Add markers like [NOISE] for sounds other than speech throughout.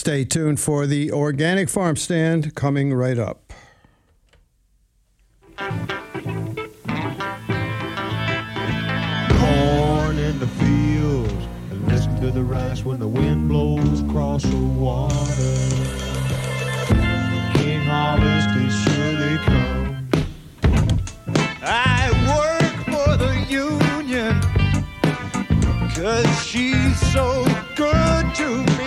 Stay tuned for the organic farm stand coming right up. Corn in the fields, and listen to the rice when the wind blows across the water. King harvest is surely come. I work for the union, cause she's so good to me.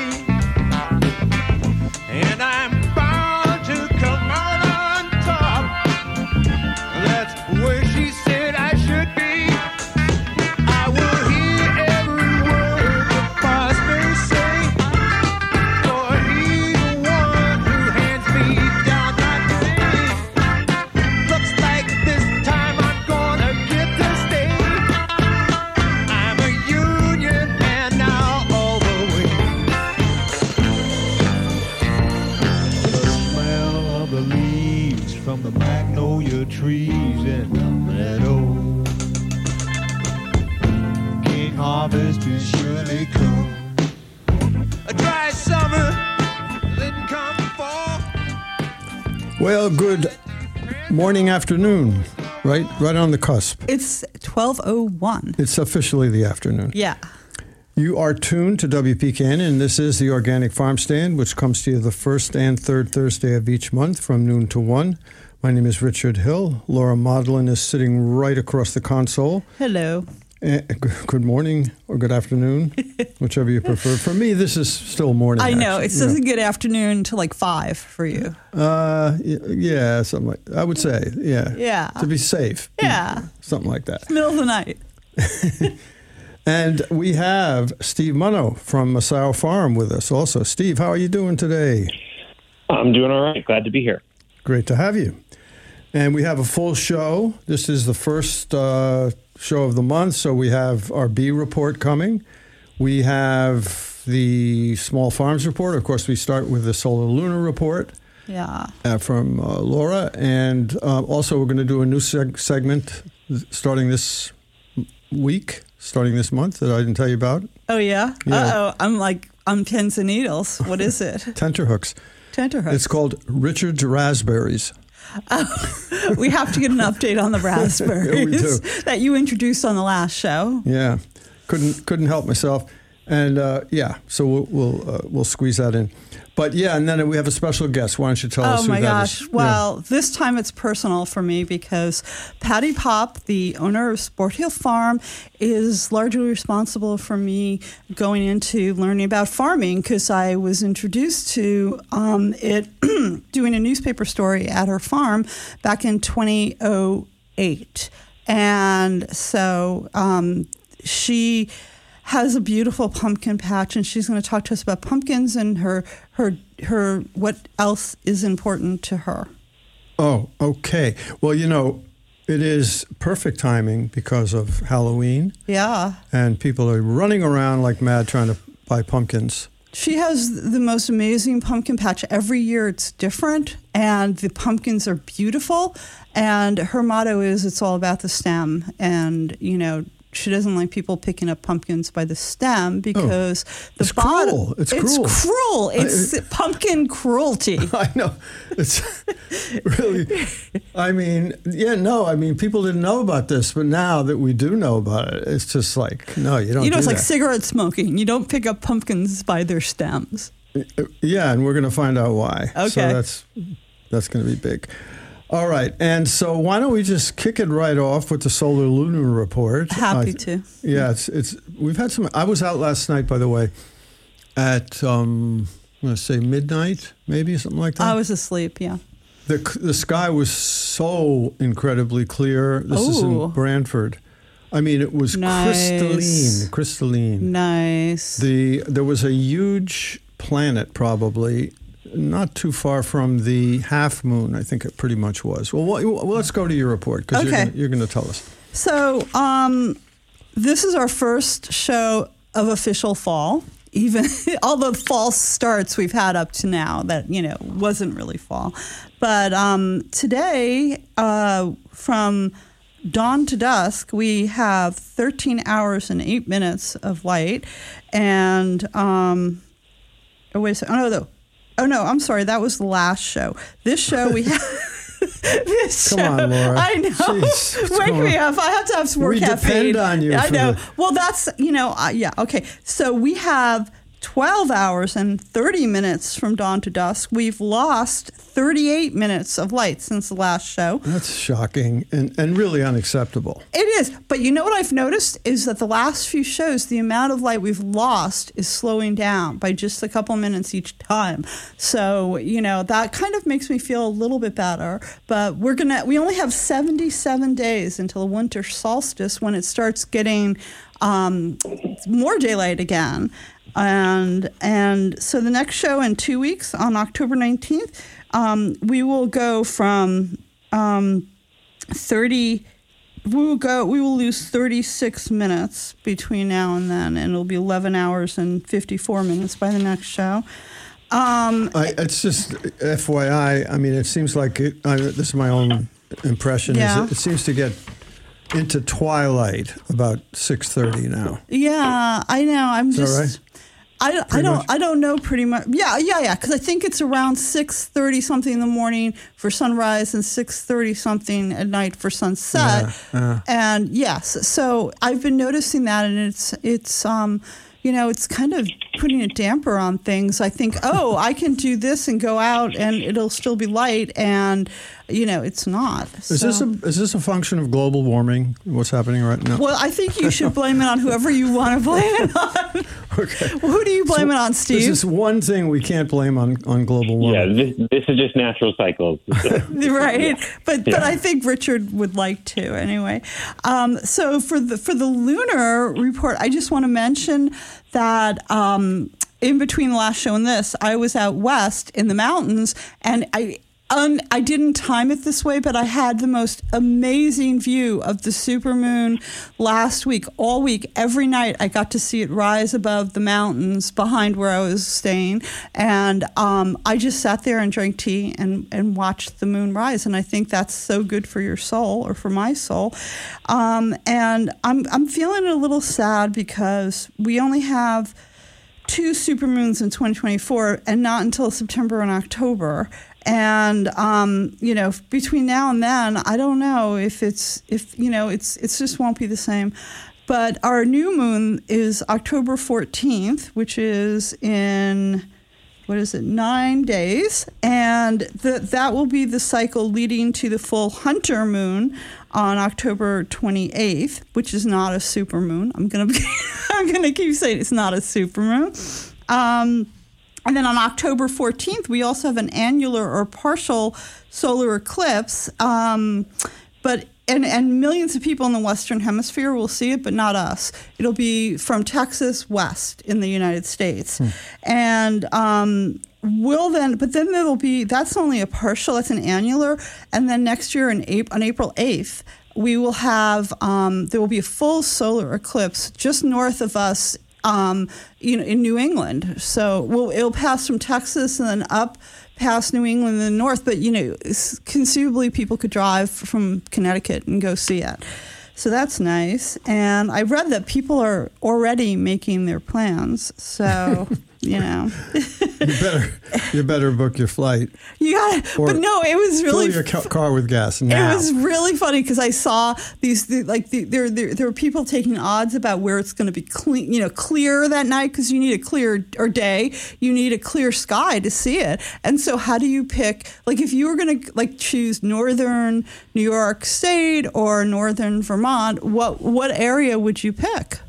Well, good morning, afternoon, right? Right on the cusp. It's 1201. It's officially the afternoon. Yeah. You are tuned to WPKN, and this is the Organic Farm Stand, which comes to you the first and third Thursday of each month from noon to 1. My name is Richard Hill. Laura Modlin is sitting right across the console. Hello. Eh, Good morning or good afternoon, [LAUGHS] whichever you prefer. For me, this is still morning. I know. actually, It's you a good afternoon to like five for you. Uh, yeah, something like I would say, yeah. Yeah. To be safe. Yeah. Something like that. Middle of the night. [LAUGHS] And we have Steve Munno from Massaro Farm with us also. Steve, how are you doing today? I'm doing all right. Glad to be here. Great to have you. And we have a full show. This is the first uh, show of the month, so we have our bee report coming. We have the small farms report. Of course, we start with the solar lunar report Yeah. uh, from uh, Laura, and uh, also we're going to do a new seg- segment starting this week, starting this month that I didn't tell you about. Oh, yeah? Yeah. Uh oh. I'm like, I'm pins and needles. What is it? [LAUGHS] Tenterhooks. Tenterhooks. It's called Richard's Raspberries. [LAUGHS] we have to get an update on the [LAUGHS] raspberries do. that you introduced on the last show. Yeah, couldn't couldn't help myself, and uh, yeah, so we'll we'll, uh, we'll squeeze that in. But yeah, and then we have a special guest. Why don't you tell us Oh who my that gosh. is? Well, this time it's personal for me because Patti Popp, the owner of Sport Hill Farm, is largely responsible for me going into learning about farming because I was introduced to um, it [CLEARS THROAT] doing a newspaper story at her farm back in 2008. And so um, she has a beautiful pumpkin patch and she's going to talk to us about pumpkins and her her her what else is important to her. Oh, okay. Well, you know, it is perfect timing because of Halloween, Yeah. and people are running around like mad trying to buy pumpkins. She has the most amazing pumpkin patch. Every year it's different, and the pumpkins are beautiful. And her motto is it's all about the stem. And, you know, she doesn't like people picking up pumpkins by the stem oh, because the Oh. It's bottom- cruel. It's it's cruel. cruel. It's uh, pumpkin cruelty. [LAUGHS] I know. It's really, I mean, yeah, no, I mean, people didn't know about this, but now that we do know about it, it's just like, no, you don't You know, do it's like cigarette smoking. You don't pick up pumpkins by their stems. Uh, yeah, and we're going to find out why. So Okay. that's that's going to be big. All right, and so why don't we just kick it right off with the solar lunar report? Happy I- to. Yeah, it's it's we've had some. I was out last night, by the way, at um, I'm going to say midnight, maybe something like that. I was asleep, yeah. the the sky was so incredibly clear. This is in Branford. I mean, it was Nice. crystalline, crystalline. Nice. The there was a huge planet, probably not too far from the half moon. I think it pretty much was. Well, well, well let's go to your report because Okay. you're going to tell us. So, um, this is our first show of official fall. Even [LAUGHS] all the false starts we've had up to now that you know wasn't really fall, but um, today uh, from dawn to dusk we have 13 hours and eight minutes of light, and um, Oh wait a second. Oh no, though. Oh no, I'm sorry. That was the last show. This show we have. [LAUGHS] this Come show, on, Laura. I know. Jeez, [LAUGHS] Wake me on? up. I have to have some more We caffeine. depend on you I know. Well, that's you know. Uh, yeah. Okay. So we have 12 hours and 30 minutes from dawn to dusk. We've lost 38 minutes of light since the last show. That's shocking and, and really unacceptable. It is. But you know what I've noticed is that the last few shows, the amount of light we've lost is slowing down by just a couple minutes each time. So, you know, that kind of makes me feel a little bit better. But we're going to, we only have 77 days until the winter solstice when it starts getting um, more daylight again. And and so the next show in two weeks on October 19th, um, we will go from um, 30 we will go we will lose 36 minutes between now and then and it'll be 11 hours and 54 minutes by the next show um, I, it's just FYI. I mean, it seems like it, I, this is my own impression. Yeah. Is it, it seems to get into twilight about six thirty now. yeah i know i'm that just right? I, I don't much? I don't know pretty much yeah yeah yeah because I think it's around six thirty something in the morning for sunrise and six thirty something at night for sunset Yeah, yeah. and yes so I've been noticing that and it's it's um you know it's kind of putting a damper on things I think oh I can do this and go out and it'll still be light and you know it's not Is this a is this a function of global warming? What's happening right now? well I think you should blame it on whoever you want to blame it on [LAUGHS] Okay. who do you blame it on Steve This is one thing we can't blame on, on global Yeah, warming. this, this is just natural cycles. [LAUGHS] right but but Yeah. i think richard would like to anyway um, so for the for the lunar report i just want to mention that um, in between the last show and this i was out west in the mountains and i I didn't time it this way, but I had the most amazing view of the supermoon last week. All week, every night, I got to see it rise above the mountains behind where I was staying, and um, I just sat there and drank tea and and watched the moon rise. And I think that's so good for your soul, or for my soul. Um, and I'm I'm feeling a little sad because we only have two supermoons in 2024 and not until September and October. And um, you know, between now and then, I don't know if it's if you know it's it's just won't be the same. But our new moon is October 14th, which is in what is it nine days and the, that will be the cycle leading to the full hunter moon on october 28th which is not a super moon i'm gonna [LAUGHS] i'm gonna keep saying it's not a super moon um, and then on October 14th, we also have an annular or partial solar eclipse. Um, but and, and millions of people in the Western Hemisphere will see it, but not us. It'll be from Texas west in the United States. And um, will then, but then there'll be, that's only a partial, that's an annular. And then next year in April, on April 8th, we will have, um, there will be a full solar eclipse just north of us um, you know, in New England. So well, it'll pass from Texas and then up past New England and the north. But you know, conceivably people could drive from Connecticut and go see it. So that's nice. And I read that people are already making their plans. So [LAUGHS] you [LAUGHS] know, You better you better book your flight. you got. Or But no, it was really Fill your ca- car with gas now. It was really funny because I saw these the, like the, there, there there were people taking odds about where it's going to be clean, you know, clear that night because you need a clear or day, you need a clear sky to see it. And so, how do you pick? Like, if you were going to like choose northern New York State or northern Vermont, what what area would you pick?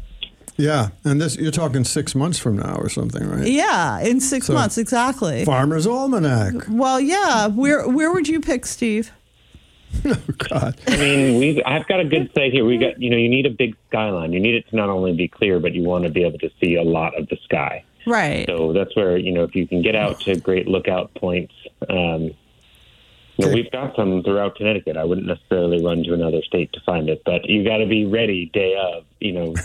Yeah, and this you're talking six months from now or something, right? Yeah, in six So- months exactly. Farmer's Almanac. Well, yeah. Where where would you pick, Steve? [LAUGHS] Oh God. I mean, we I've got a good site here. We got you know you need a big skyline. You need it to not only be clear, but you want to be able to see a lot of the sky. Right. So that's where you know if you can get out to great lookout points. Um, you know, we've got some throughout Connecticut. I wouldn't necessarily run to another state to find it, but you got to be ready day of. You know, [LAUGHS]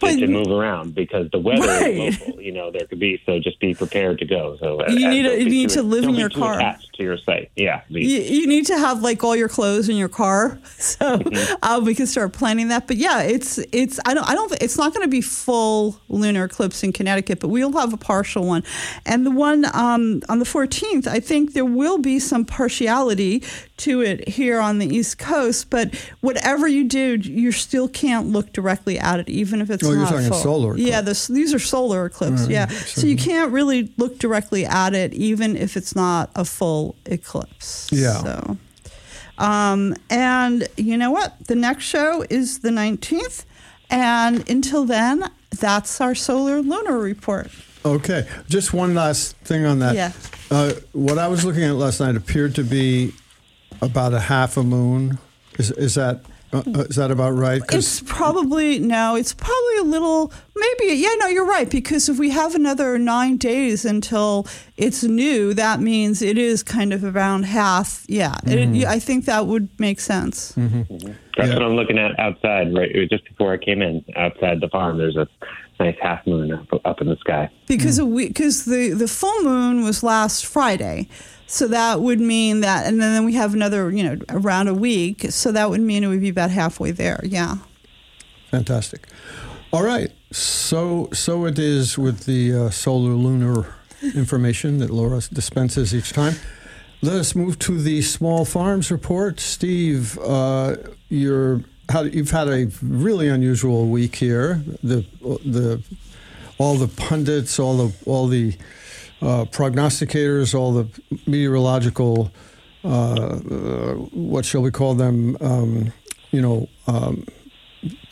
But- to move around because the weather Right. is local. You know, there could be so just be prepared to go. So uh, You need to- you need to live in your car. attached to your site. Yeah, you, you need to have like all your clothes in your car, [LAUGHS] so Mm-hmm. uh, we can start planning that. But yeah, it's it's I don't I don't it's not going to be full lunar eclipse in Connecticut, but we'll have a partial one, and the one um, on the 14th. I think there will be some partiality to it here on the East Coast, but whatever you do, you still can't look directly at it, even if it's Oh, you're not talking full. solar Yeah, this, these are solar eclipse. yeah, so you can't really look directly at it, even if it's not a full eclipse. Yeah. So, um, and you know what? The next show is the 19th. And until then, that's our solar lunar report. Okay, just one last thing on that. Yeah. Uh, what I was looking at last night appeared to be about a half a moon. Is is that uh, is that about right? 'Cause- It's probably no. It's probably a little maybe. Yeah, no, you're right. Because if we have another nine days until it's new, that means it is kind of around half. Yeah, Mm-hmm. it, I think that would make sense. That's Yeah. what I'm looking at outside. Right, it was just before I came in, outside the farm, there's a nice half moon up, up in the sky. because a week because the the full moon was last Friday, so that would mean that, and then we have another you know around a week, so that would mean it would be about halfway there. Yeah. Fantastic. All right. So so it is with the uh, solar lunar information that Laura dispenses each time. Let us move to the small farms report. Steve, uh, you're how, you've had a really unusual week here. The the all the pundits, all the all the uh, prognosticators, all the meteorological uh, uh, what shall we call them? Um, you know. Um,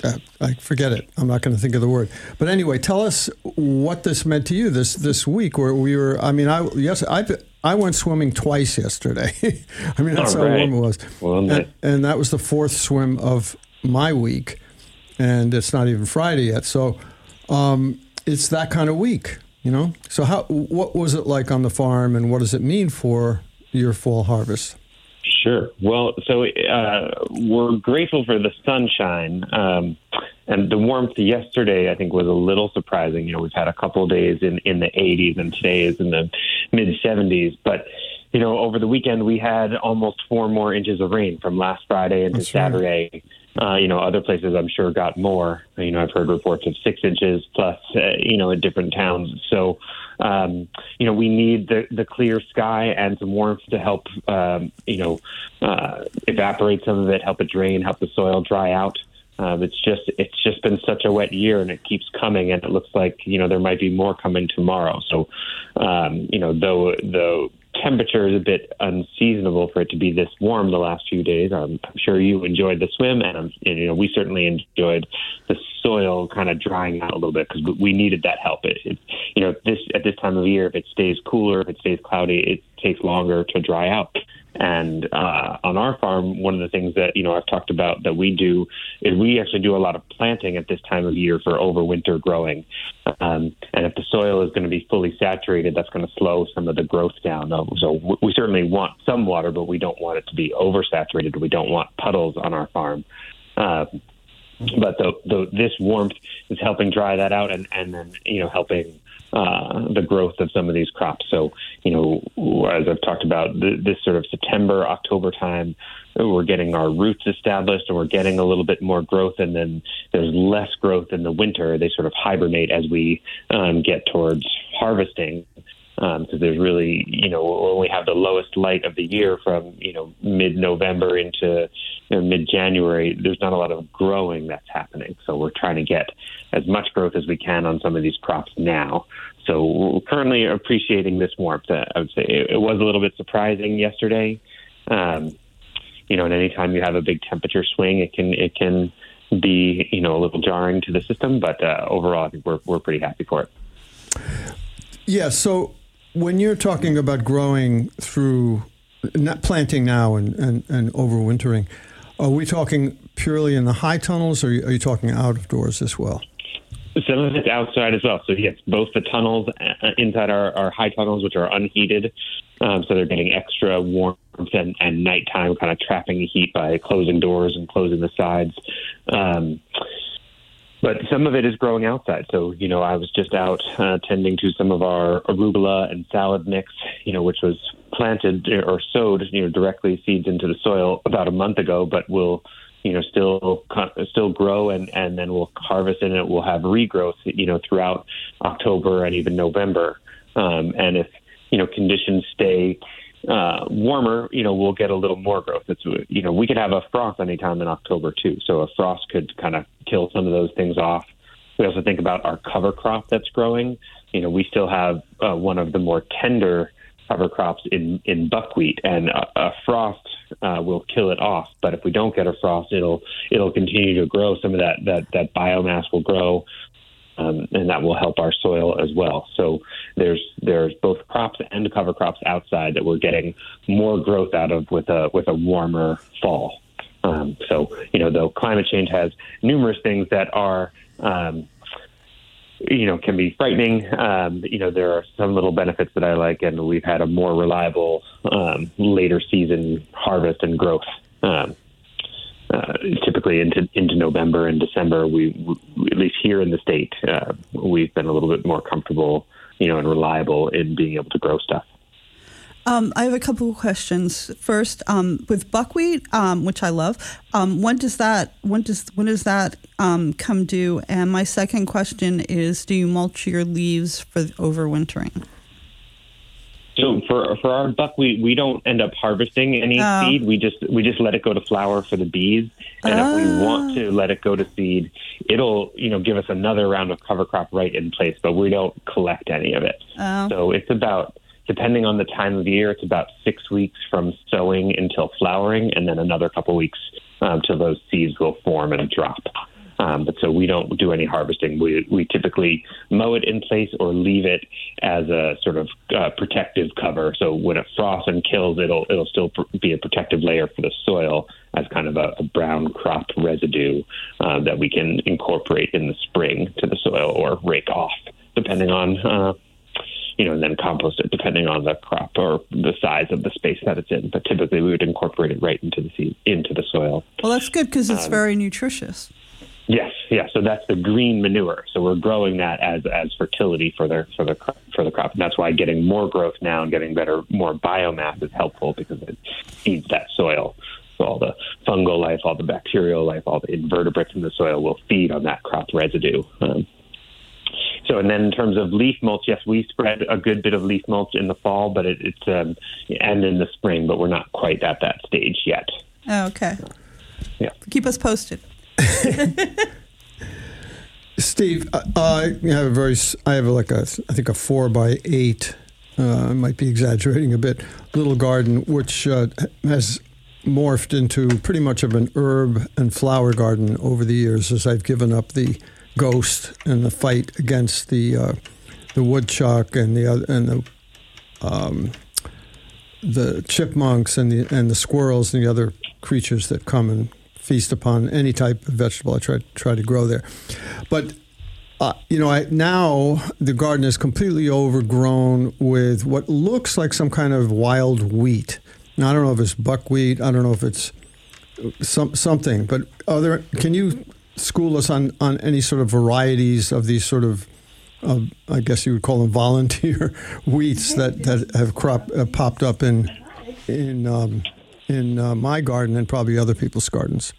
uh, I forget it. I'm not going to think of the word. But anyway, tell us what this meant to you this this week. Where we were. I mean, I yes, I I went swimming twice yesterday. [LAUGHS] I mean, that's All how warm it was. Well, and, and that was the fourth swim of my week, and it's not even Friday yet. So um, it's that kind of week, you know. So how what was it like on the farm, and what does it mean for your fall harvest? Sure. Well, so uh, we're grateful for the sunshine. Um, and the warmth yesterday, I think, was a little surprising. You know, we've had a couple of days in, in the 80s, and today is in the mid 70s. But, you know, over the weekend, we had almost four more inches of rain from last Friday into That's right. Uh, you know, other places I'm sure got more. You know, I've heard reports of six inches plus, uh, you know, in different towns. So, um, you know, we need the, the clear sky and some warmth to help, um, you know, uh, evaporate some of it, help it drain, help the soil dry out. Um, it's just it's just been such a wet year, and it keeps coming, and it looks like you know there might be more coming tomorrow. So, um, you know, though the temperature is a bit unseasonable for it to be this warm the last few days, I'm, I'm sure you enjoyed the swim, and, I'm, and you know we certainly enjoyed the soil kind of drying out a little bit because we needed that help. It, it, you know, this at this time of year, if it stays cooler, if it stays cloudy, it takes longer to dry out. And uh, on our farm, one of the things that you know I've talked about that we do is we actually do a lot of planting at this time of year for overwinter growing. Um, and if the soil is going to be fully saturated, that's going to slow some of the growth down. So we certainly want some water, but we don't want it to be oversaturated. We don't want puddles on our farm. Uh, but the, the, this warmth is helping dry that out and, and then you know helping uh, the growth of some of these crops. So you know, as I've talked about, th- this sort of September October time, we're getting our roots established and we're getting a little bit more growth, and then there's less growth in the winter. They sort of hibernate as we um, get towards harvesting because um, there's really, you know, when we have the lowest light of the year from, you know, mid-November into you know, mid-January, there's not a lot of growing that's happening. So we're trying to get as much growth as we can on some of these crops now. So we're currently appreciating this warmth. Uh, I would say it, it was a little bit surprising yesterday. Um, you know, and anytime you have a big temperature swing, it can it can be you know a little jarring to the system. But uh, overall, I think we're we're pretty happy for it. Yeah. So when you're talking about growing through not planting now and, and, and overwintering, are we talking purely in the high tunnels or are you talking out of doors as well? Some of it's outside as well. So yes, both the tunnels uh, inside our, our high tunnels, which are unheated, um, so they're getting extra warmth and, and nighttime, kind of trapping the heat by closing doors and closing the sides. Um, but some of it is growing outside. So, you know, I was just out uh, tending to some of our arugula and salad mix, you know, which was planted or sowed, you know, directly seeds into the soil about a month ago, but will, you know, still still grow and and then we'll harvest and it will have regrowth, you know, throughout October and even November. Um, and if you know conditions stay uh, warmer, you know, we'll get a little more growth. It's, you know, we could have a frost anytime in October too. So a frost could kind of kill some of those things off. We also think about our cover crop that's growing. You know, we still have uh, one of the more tender cover crops in, in buckwheat, and a, a frost uh, will kill it off. But if we don't get a frost, it'll it'll continue to grow. Some of that that that biomass will grow um, and that will help our soil as well. So there's there's both crops and cover crops outside that we're getting more growth out of with a with a warmer fall. Um, so you know, though climate change has numerous things that are um, you know can be frightening. Um, you know, there are some little benefits that I like, and we've had a more reliable um, later season harvest and growth. Uh, typically into into November and December, we, we at least here in the state, uh, we've been a little bit more comfortable, you know, and reliable in being able to grow stuff. Um, I have a couple of questions. First, um, with buckwheat, um, which I love, um, when does that when does when does that um, come due? And my second question is, do you mulch your leaves for overwintering? So for for our buck, we we don't end up harvesting any Oh. seed. We just we just let it go to flower for the bees. And if we want to let it go to seed, it'll you know give us another round of cover crop right in place. But we don't collect any of it. Oh. So it's about depending on the time of year, it's about six weeks from sowing until flowering, and then another couple weeks um, till those seeds will form and drop. Um, but so we don't do any harvesting. We we typically mow it in place or leave it as a sort of uh, protective cover. So when it frosts and kills, it'll it'll still pr- be a protective layer for the soil as kind of a, a brown crop residue uh, that we can incorporate in the spring to the soil or rake off, depending on. Uh, you know, and then compost it depending on the crop or the size of the space that it's in. But typically, we would incorporate it right into the seed, into the soil. Well, that's good because Um, it's very nutritious. Yes, yeah. So that's the green manure. So we're growing that as as fertility for the for the for the crop. And that's why getting more growth now and getting better more biomass is helpful because it feeds that soil. So all the fungal life, all the bacterial life, all the invertebrates in the soil will feed on that crop residue. Um, so, and then in terms of leaf mulch, yes, we spread a good bit of leaf mulch in the fall, but it, it's um, and in the spring, but we're not quite at that stage yet. Oh, okay. Yeah. Keep us posted. [LAUGHS] Steve, I have a very, I have like a, I think a four by eight. Uh, I might be exaggerating a bit. Little garden, which uh, has morphed into pretty much of an herb and flower garden over the years, as I've given up the ghost and the fight against the uh, the woodchuck and the other and the um, the chipmunks and the and the squirrels and the other creatures that come and feast upon any type of vegetable I try try to grow there. But uh, you know, I, now the garden is completely overgrown with what looks like some kind of wild wheat. Now I don't know if it's buckwheat. I don't know if it's some something. But other. Can you school us on on any sort of varieties of these sort of uh, I guess you would call them volunteer [LAUGHS] wheats that, that have crop uh, popped up in in um, in uh, my garden and probably other people's gardens.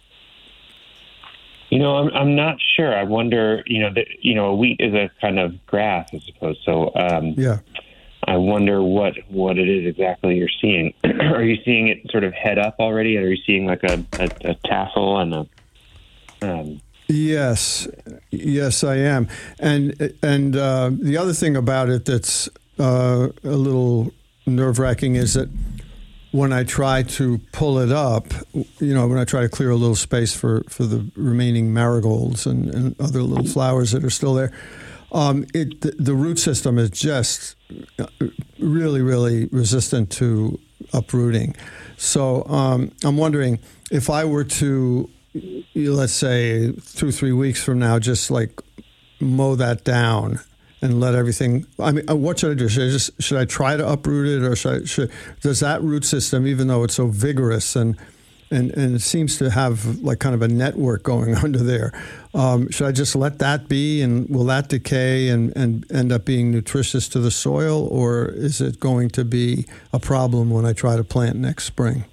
You know, I'm I'm not sure. I wonder. You know, that you know, wheat is a kind of grass, I suppose. So, um, Yeah. I wonder what what it is exactly you're seeing. [CLEARS THROAT] are you seeing it sort of head up already? Are you seeing like a, a, a tassel and a um, Yes, yes, I am, and and uh, the other thing about it that's uh, a little nerve wracking is that when I try to pull it up, you know, when I try to clear a little space for for the remaining marigolds and, and other little flowers that are still there, um, it the, the root system is just uh, really, really resistant to uprooting. So um, I'm wondering if I were to let's say two three weeks from now just like mow that down and let everything i mean uh, what should i do should i just should i try to uproot it or should I, should does that root system even though it's so vigorous and and and it seems to have like kind of a network going [LAUGHS] under there. Um, should I just let that be, and will that decay and and end up being nutritious to the soil, or is it going to be a problem when I try to plant next spring?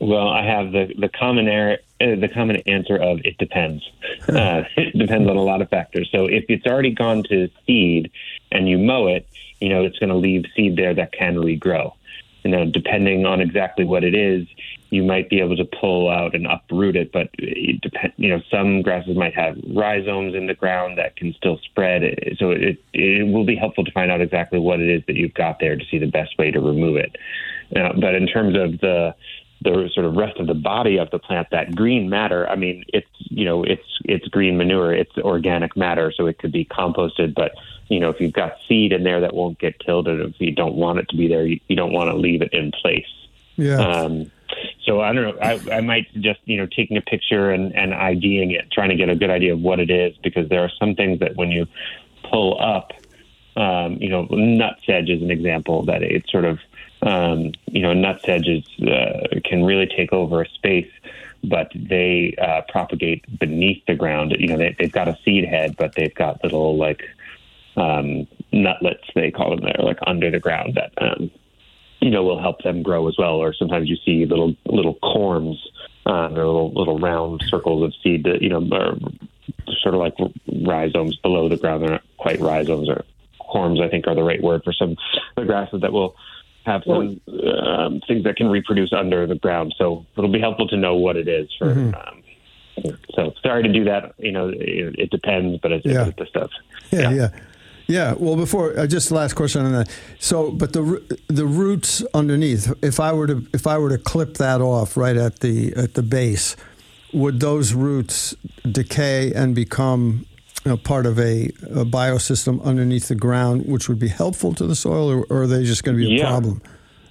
Well, I have the the common uh, the common answer of it depends. [LAUGHS] Uh, [LAUGHS] it depends on a lot of factors. So if it's already gone to seed and you mow it, you know it's going to leave seed there that can regrow. You know, depending on exactly what it is, you might be able to pull out and uproot it. But it depend, you know, some grasses might have rhizomes in the ground that can still spread. So it it will be helpful to find out exactly what it is that you've got there to see the best way to remove it. Uh, but in terms of the the sort of rest of the body of the plant, that green matter, I mean, it's you know, it's it's green manure, it's organic matter, so it could be composted. But you know, if you've got seed in there that won't get killed, and if you don't want it to be there, you, you don't want to leave it in place. Yeah. Um, so I don't know. I, I might suggest you know taking a picture and, and IDing it, trying to get a good idea of what it is, because there are some things that when you pull up, um, you know, nutsedge is an example that it sort of, um, you know, nutsedge is, uh, can really take over a space, but they uh, propagate beneath the ground. You know, they, they've got a seed head, but they've got little like um, nutlets they call them. They're like under the ground that um, you know will help them grow as well. Or sometimes you see little little corms. Uh, they're little little round circles of seed that you know are sort of like rhizomes below the ground. They're not quite rhizomes or corms. I think are the right word for some of the grasses that will have some um, things that can reproduce under the ground. So it'll be helpful to know what it is for. Um, so sorry to do that. You know, it, it depends, but it's, Yeah. it's the stuff. Yeah, yeah, yeah. Well, before uh, just the last question on that. So, but the the roots underneath, if I were to if I were to clip that off right at the at the base, would those roots decay and become you know, part of a, a biosystem underneath the ground, which would be helpful to the soil, or, or are they just going to be a Yeah. problem?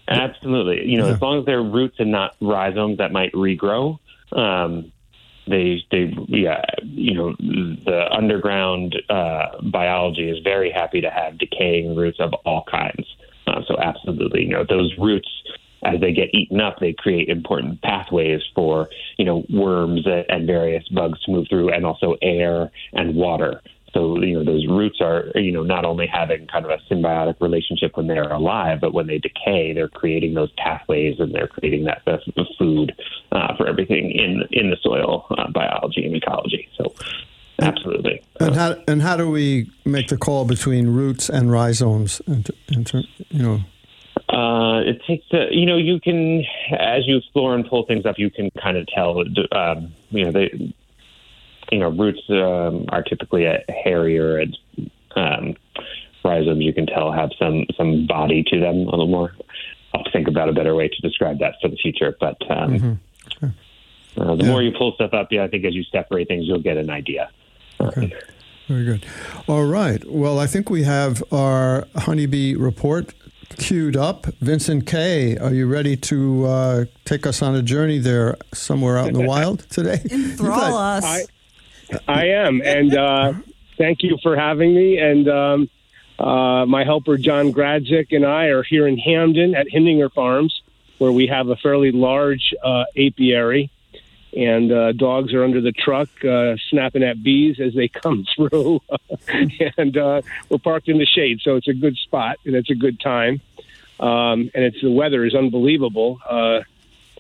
Absolutely. You know, Yeah. as long as they're roots and not rhizomes that might regrow, um, they they yeah, you know, the underground uh, biology is very happy to have decaying roots of all kinds. Uh, so absolutely, you know, those roots as they get eaten up, they create important pathways for you know worms and various bugs to move through, and also air and water. So you know those roots are you know not only having kind of a symbiotic relationship when they're alive, but when they decay, they're creating those pathways and they're creating that the, the food uh, for everything in in the soil uh, biology and ecology. So absolutely. And how and how do we make the call between roots and rhizomes? In ter- you know, Uh, it takes a, you know you can as you explore and pull things up, you can kind of tell. Um, you know they, you know roots um, are typically a hairier and um, rhizomes you can tell have some some body to them a little more. I'll think about a better way to describe that for the future, but um, uh, the Yeah. more you pull stuff up, yeah, I think as you separate things, you'll get an idea. Okay. Very good. All right. Well, I think we have our honeybee report queued up. Vincent K., are you ready to uh, take us on a journey there somewhere out in the wild [LAUGHS] today? Enthrall [LAUGHS] us. I, I am, and uh, thank you for having me. And um, uh, my helper John Gradzik and I are here in Hamden at Hindinger Farms, where we have a fairly large uh, apiary, and uh, dogs are under the truck uh, snapping at bees as they come [LAUGHS] through. [LAUGHS] and uh, we're parked in the shade, so it's a good spot and it's a good time. Um, and it's the weather is unbelievable. Uh,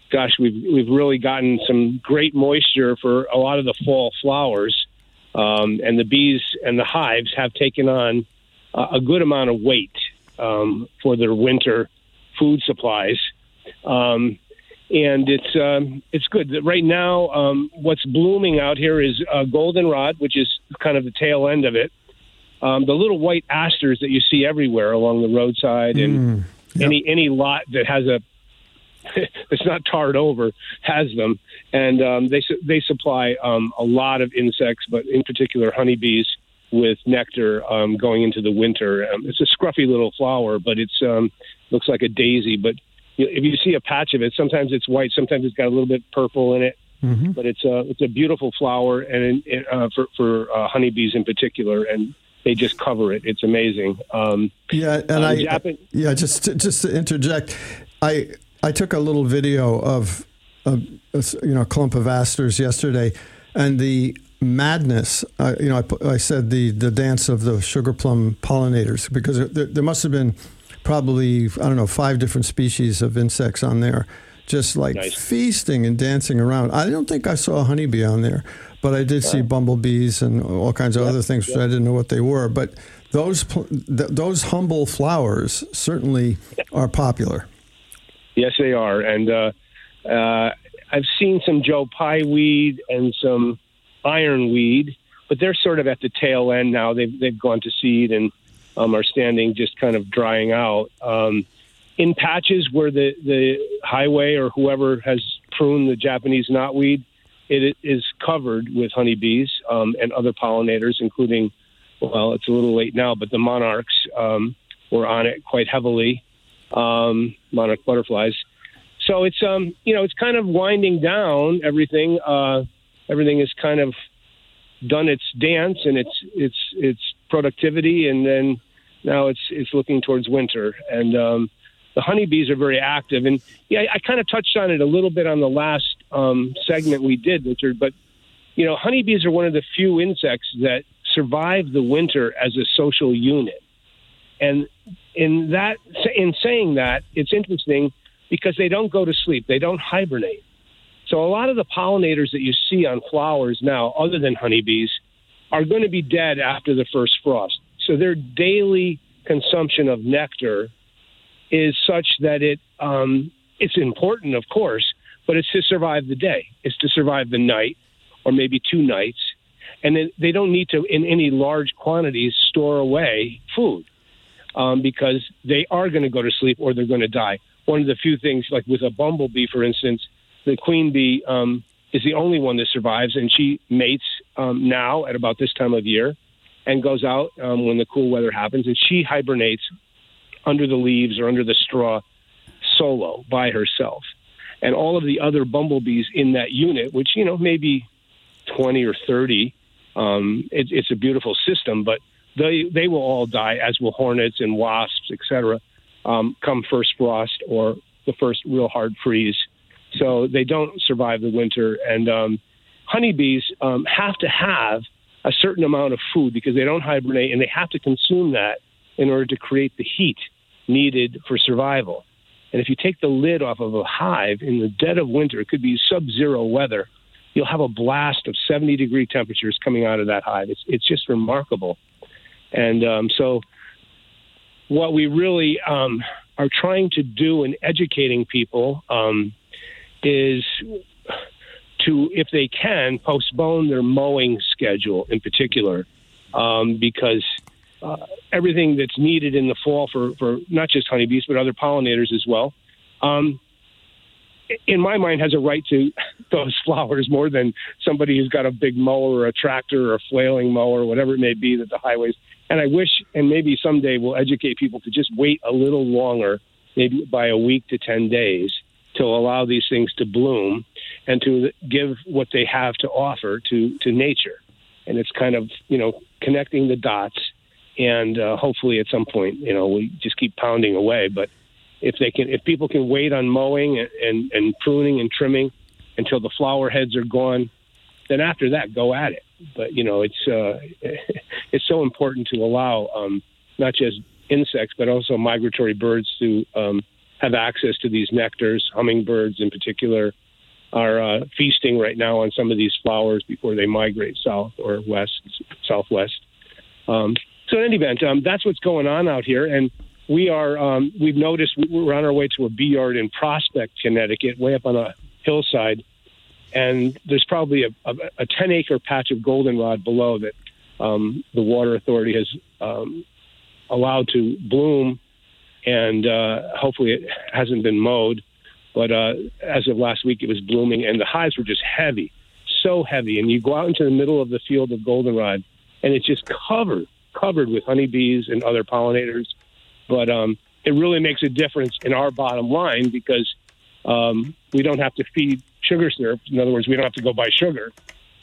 gosh, we've we've really gotten some great moisture for a lot of the fall flowers, um, and the bees and the hives have taken on a good amount of weight um, for their winter food supplies. Um, and it's um, it's good. Right now, um, what's blooming out here is uh, goldenrod, which is kind of the tail end of it. Um, the little white asters that you see everywhere along the roadside, and any any lot that has a [LAUGHS] it's not tarred over has them, and um, they su- they supply um, a lot of insects, but in particular honeybees with nectar um, going into the winter. Um, it's a scruffy little flower, but it's um, looks like a daisy. But if you see a patch of it, sometimes it's white, sometimes it's got a little bit purple in it. But it's a it's a beautiful flower, and in, uh, for for uh, honeybees in particular, and they just cover it. It's amazing. Um, Yeah, and Um, I Japan- yeah just to, just to interject, I I took a little video of, a, a, you know, a clump of asters yesterday, and the madness. Uh, you know, I, I said the the dance of the sugar plum pollinators because there, there must have been probably I don't know five different species of insects on there, just like Nice. feasting and dancing around. I don't think I saw a honeybee on there, but I did see bumblebees and all kinds of other things which I didn't know what they were. But those th- those humble flowers certainly are popular. Yes, they are, and uh, uh, I've seen some Joe Pye weed and some ironweed, but they're sort of at the tail end now. They've they've gone to seed and um, are standing just kind of drying out. Um, in patches where the the highway or whoever has pruned the Japanese knotweed, it is covered with honeybees um, and other pollinators, including. Well, it's a little late now, but the monarchs um, were on it quite heavily um, monarch butterflies. So it's um you know it's kind of winding down everything. Uh, everything is kind of done its dance and its its its productivity, and then now it's it's looking towards winter. And um, the honeybees are very active. And yeah, I, I kind of touched on it a little bit on the last um, segment we did, Richard. But you know, honeybees are one of the few insects that survive the winter as a social unit. And in that, in saying that, it's interesting because they don't go to sleep. They don't hibernate. So a lot of the pollinators that you see on flowers now, other than honeybees, are going to be dead after the first frost. So their daily consumption of nectar is such that it um, it's important, of course, but it's to survive the day. It's to survive the night, or maybe two nights, and then they don't need to, in any large quantities, store away food um, because they are going to go to sleep or they're going to die. One of the few things, like with a bumblebee, for instance, the queen bee um, is the only one that survives, and she mates um, now at about this time of year and goes out um, when the cool weather happens, and she hibernates under the leaves or under the straw solo by herself. And all of the other bumblebees in that unit, which, you know, maybe 20 or 30, um, it, it's a beautiful system, but they they will all die, as will hornets and wasps, etc. Um, come first frost or the first real hard freeze, so they don't survive the winter. And um, honeybees um, have to have a certain amount of food because they don't hibernate, and they have to consume that in order to create the heat needed for survival. And if you take the lid off of a hive in the dead of winter, it could be sub-zero weather. You'll have a blast of 70 degree temperatures coming out of that hive. It's it's just remarkable. And um, so, what we really um, are trying to do in educating people um, is to, if they can, postpone their mowing schedule in particular, um, because uh, everything that's needed in the fall for, for not just honeybees but other pollinators as well. Um, in my mind, has a right to [LAUGHS] those flowers more than somebody who's got a big mower or a tractor or a flailing mower, or whatever it may be that the highways. And I wish, and maybe someday we'll educate people to just wait a little longer, maybe by a week to 10 days, to allow these things to bloom and to give what they have to offer to, to nature. And it's kind of, you know, connecting the dots. And uh, hopefully at some point, you know, we just keep pounding away. But if they can, if people can wait on mowing and, and, and pruning and trimming until the flower heads are gone, then after that, go at it. But you know, it's uh, [LAUGHS] it's so important to allow um, not just insects but also migratory birds to um, have access to these nectars. Hummingbirds, in particular, are uh, feasting right now on some of these flowers before they migrate south or west, southwest. Um, so, in any event, um, that's what's going on out here, and we are. Um, we've noticed we- we're on our way to a bee yard in Prospect, Connecticut, way up on a hillside, and there's probably a, a, a 10 acre patch of goldenrod below that um, the water authority has um, allowed to bloom, and uh, hopefully it hasn't been mowed. But uh, as of last week, it was blooming, and the hives were just heavy, so heavy. And you go out into the middle of the field of goldenrod, and it's just covered, covered with honeybees and other pollinators. But um, it really makes a difference in our bottom line because um, we don't have to feed sugar syrup. In other words, we don't have to go buy sugar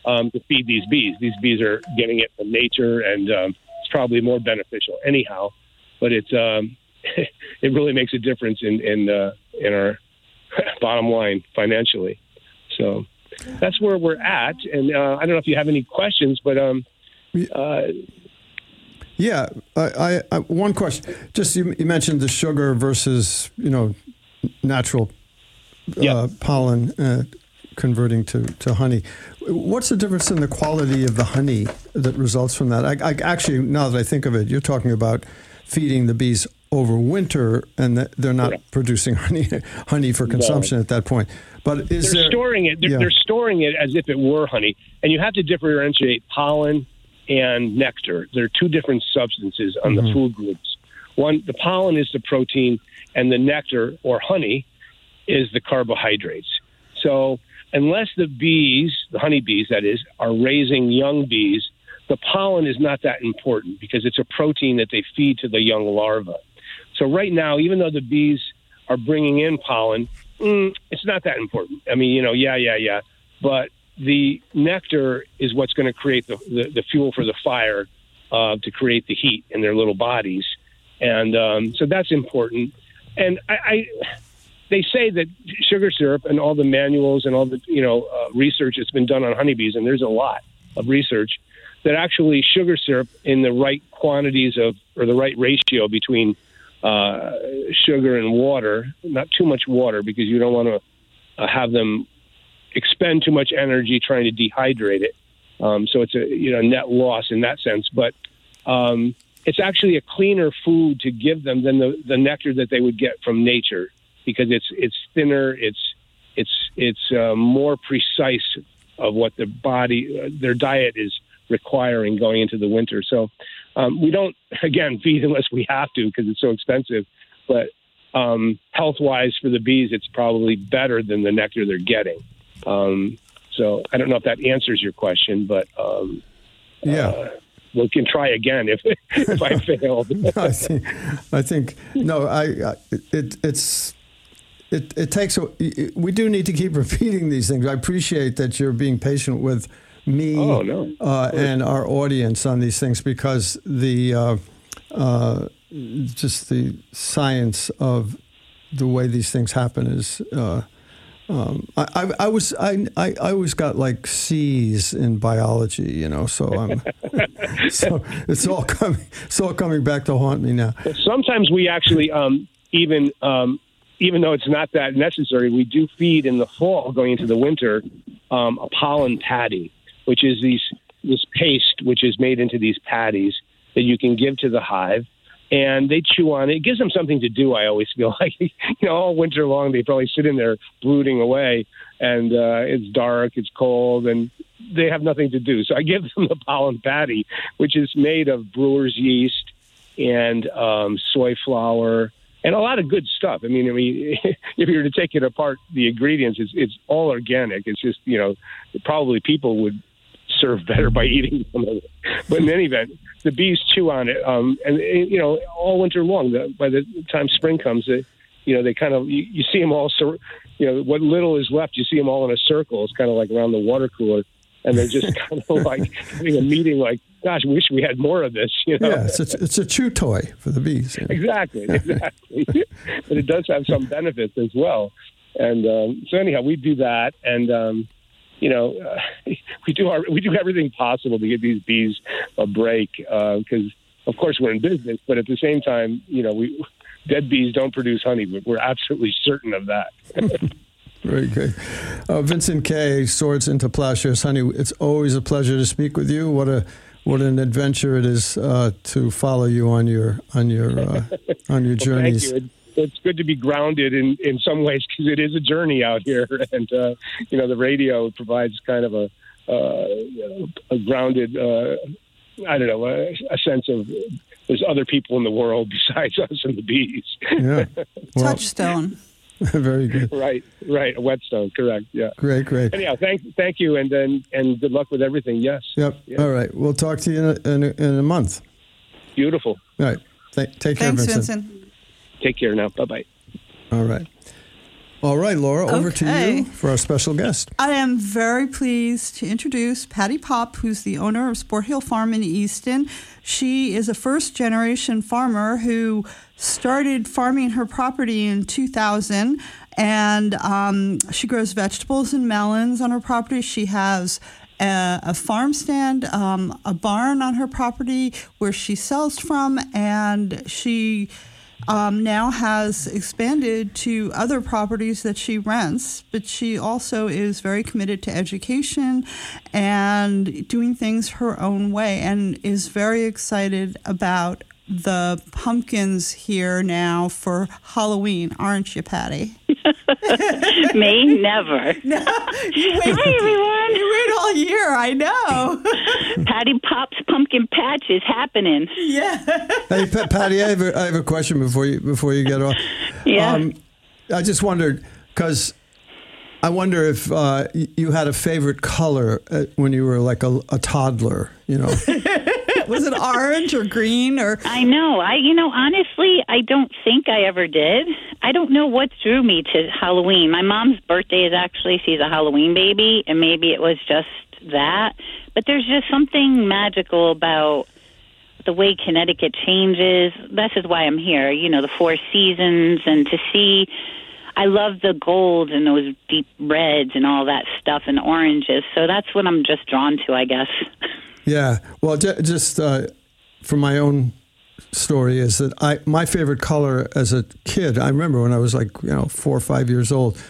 um, to feed these bees. These bees are getting it from nature, and um, it's probably more beneficial anyhow. But it's um, [LAUGHS] it really makes a difference in in uh, in our [LAUGHS] bottom line financially. So that's where we're at. And uh, I don't know if you have any questions, but um, uh, Yeah, I, I, I one question. Just you, you mentioned the sugar versus you know natural uh, Yeah. pollen uh, converting to, to honey. What's the difference in the quality of the honey that results from that? I, I actually now that I think of it, you're talking about feeding the bees over winter, and they're not Correct. producing honey honey for consumption at that point. But is they're there storing it. They're, Yeah. they're storing it as if it were honey, and you have to differentiate pollen and nectar. They're two different substances on Mm-hmm. the food groups. One, the pollen is the protein, and the nectar or honey is the carbohydrates. So unless the bees, the honeybees that is, are raising young bees, the pollen is not that important because it's a protein that they feed to the young larva. So right now, even though the bees are bringing in pollen, mm, it's not that important. I mean, you know, yeah, yeah, yeah. But the nectar is what's going to create the, the, the fuel for the fire uh, to create the heat in their little bodies. And um, so that's important. And I, I, they say that sugar syrup and all the manuals and all the you know uh, research that's been done on honeybees, and there's a lot of research that actually sugar syrup in the right quantities of or the right ratio between uh, sugar and water, not too much water because you don't want to uh, have them expend too much energy trying to dehydrate it. Um, so it's a you know net loss in that sense, but um, it's actually a cleaner food to give them than the, the nectar that they would get from nature because it's it's thinner, it's it's it's uh, more precise of what the body uh, their diet is requiring going into the winter. So um, we don't [LAUGHS] again [LAUGHS] feed unless we have to because it's so expensive, but um, health wise for the bees, it's probably better than the nectar they're getting. Um, so I don't know if that answers your question, but um, yeah. uh, we can try again if [LAUGHS] if I failed. I think, I think no, I, I it it's it it takes a, we do need to keep repeating these things. I appreciate that you're being patient with me Oh, no. uh, and our audience on these things because the uh, uh, just the science of the way these things happen is. Uh, um, I, I, I was I, I I always got like C's in biology, you know. So I'm [LAUGHS] so it's all coming it's all coming back to haunt me now. Sometimes we actually um, even um, even though it's not that necessary, we do feed in the fall going into the winter um, a pollen patty, which is these this paste which is made into these patties that you can give to the hive. And they chew on it. It gives them something to do. I always feel [LAUGHS] like, you know, all winter long they probably sit in there brooding away, and uh, it's dark, it's cold, and they have nothing to do. So I give them the pollen patty, which is made of brewer's yeast and um, soy flour and a lot of good stuff. I mean, I mean, [LAUGHS] if you were to take it apart, the ingredients, it's, it's all organic. It's just, you know, probably people would serve better by eating some of it. But in any event, the bees chew on it, um, and you know, all winter long. The, by the time spring comes, they, you know, they kind of you, you see them all. You know, what little is left, you see them all in a circle. It's kind of like around the water cooler, and they're just [LAUGHS] kind of like having a meeting. Like, gosh, wish we had more of this. You know. Yeah, it's a, it's a chew toy for the bees. [LAUGHS] Exactly, exactly. [LAUGHS] but it does have some benefits as well. And um, so, anyhow, we do that, and um, you know, uh, [LAUGHS] we do our we do everything possible to give these bees a break because, of course, we're in business. But at the same time, you know, we dead bees don't produce honey. We're- We're absolutely certain of that. [LAUGHS] Very good. Uh, Vincent K. Swords into Plowshares Honey. It's always a pleasure to speak with you. What a what an adventure it is uh, to follow you on your on your uh, on your [LAUGHS] Well, journeys. Thank you. It- It's good to be grounded in, in some ways because it is a journey out here, [LAUGHS] and uh, you know the radio provides kind of a uh, a grounded, uh, I don't know, a, a sense of there's other people in the world [LAUGHS] besides us and the bees. Yeah. [LAUGHS] Well, Touchstone. very good. right, right, a whetstone, correct, yeah. Great, great. Anyhow, thank thank you, and then and good luck with everything. Yes, Yep. Yeah. All right. We'll talk to you in a, in a, in a month. beautiful. All right. Th- take care, Thanks, Vincent. Vincent. Take care now. Bye bye. All right. All right, Laura, over to you for our special guest. I am very pleased to introduce Patti Popp, who's the owner of Sport Hill Farm in Easton. She is a first generation farmer who started farming her property in 2000 and um, she grows vegetables and melons on her property. She has a, a farm stand, um, a barn on her property where she sells from, and she um, now has expanded to other properties that she rents, but she also is very committed to education and doing things her own way and is very excited about the pumpkins here now for Halloween, aren't you, Patti? [LAUGHS] Me, never. [LAUGHS] You wait, Hi, everyone. you wait all year, I know. [LAUGHS] Patti Popp's pumpkin patch is happening. yeah. Hey, Pa- Patti, I have a, I have a question before you before you get off. Yeah. Um, I just wondered because I wonder if uh, you had a favorite color uh, when you were like a, a toddler. You know, Was it orange or green or I know. I, you know, honestly, I don't think I ever did. I don't know what drew me to Halloween. My mom's birthday is actually, she's a Halloween baby, and maybe it was just that. But there's just something magical about the way Connecticut changes. This is why I'm here, you know, the four seasons, and to see. I love the gold and those deep reds and all that stuff and oranges. So that's what I'm just drawn to, I guess. [LAUGHS] yeah. Well, j- just uh, from my own story is that I my favorite color as a kid. I remember when I was like you know four or five years old.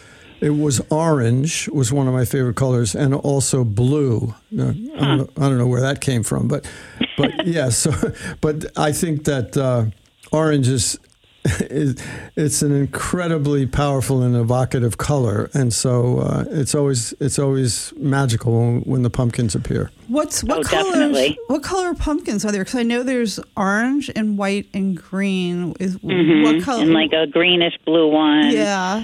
It was orange was one of my favorite colors, and also blue. Now, I, don't know, I don't know where that came from, but but yeah. So, [LAUGHS] but I think that uh, orange is it's an incredibly powerful and evocative color, and so uh, it's always it's always magical when, when the pumpkins appear. what's what Oh, colors? definitely. What color pumpkins are there? Because I know there's orange and white and green. Is Mhm. what color? And like a greenish blue one. yeah.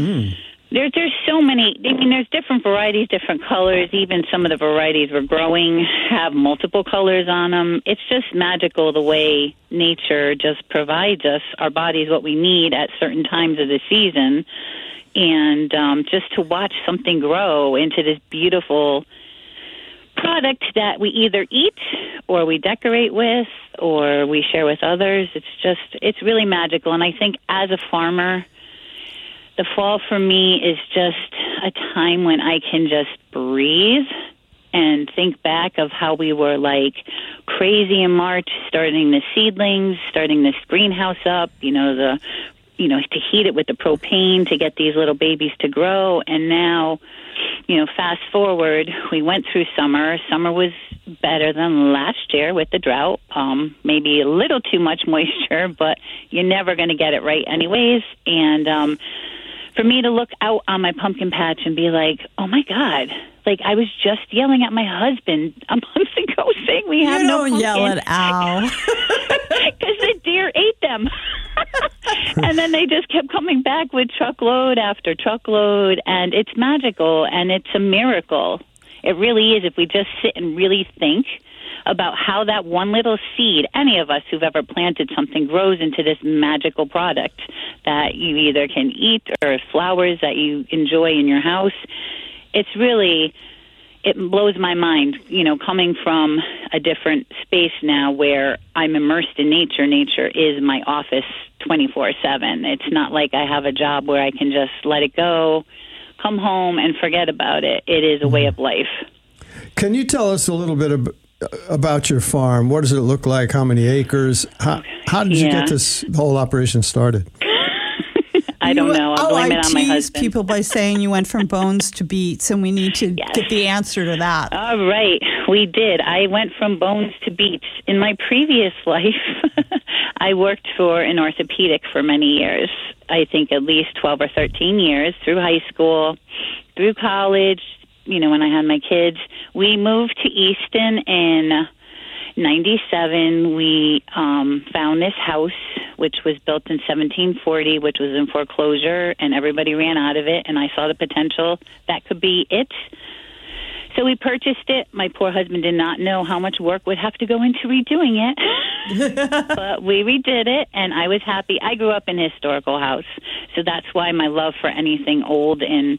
There's there's so many. I mean, there's different varieties, different colors. Even some of the varieties we're growing have multiple colors on them. It's just magical the way nature just provides us our bodies what we need at certain times of the season, and um, just to watch something grow into this beautiful product that we either eat or we decorate with or we share with others. It's just it's really magical, and I think as a farmer the fall for me is just a time when I can just breathe and think back of how we were like crazy in March, starting the seedlings, starting this greenhouse up, you know, the you know, to heat it with the propane to get these little babies to grow and now, you know, fast forward, we went through summer. Summer was better than last year with the drought. Um, maybe a little too much [LAUGHS] moisture, but you're never going to get it right anyways. And um, for me to look out on my pumpkin patch and be like, "Oh my god!" Like I was just yelling at my husband [LAUGHS] a month ago, saying we have You no don't yell pumpkin at Al. [LAUGHS] because the deer ate them. [LAUGHS] and then they just kept coming back with truckload after truckload, and it's magical and it's a miracle. It really is if we just sit and really think about how that one little seed, any of us who've ever planted something, grows into this magical product that you either can eat or flowers that you enjoy in your house. It's really it blows my mind, you know, coming from a different space now where I'm immersed in nature. Nature is my office 24 7. It's not like I have a job where I can just let it go, come home, and forget about it. It is a way mm-hmm. of life. Can you tell us a little bit about your farm? What does it look like? How many acres? How, how did you get this whole operation started? [LAUGHS] I don't You- know. I'll oh, blame I it on my oh, tease husband. people by saying you went from bones to beets, and we need to Yes. get the answer to that. All right, we did. I went from bones to beats. In my previous [LAUGHS] life, I worked for an orthopedic for many years. I think at least 12 or 13 years through high school, through college, you know, when I had my kids. We moved to Easton in 97. We um, found this house, which was built in 1740, which was in foreclosure, and everybody ran out of it. And I saw the potential that could be it. So we purchased it. My poor husband did not know how much work would have to go into redoing it. [LAUGHS] but we redid it, and I was happy. I grew up in a historical house, so that's why my love for anything old and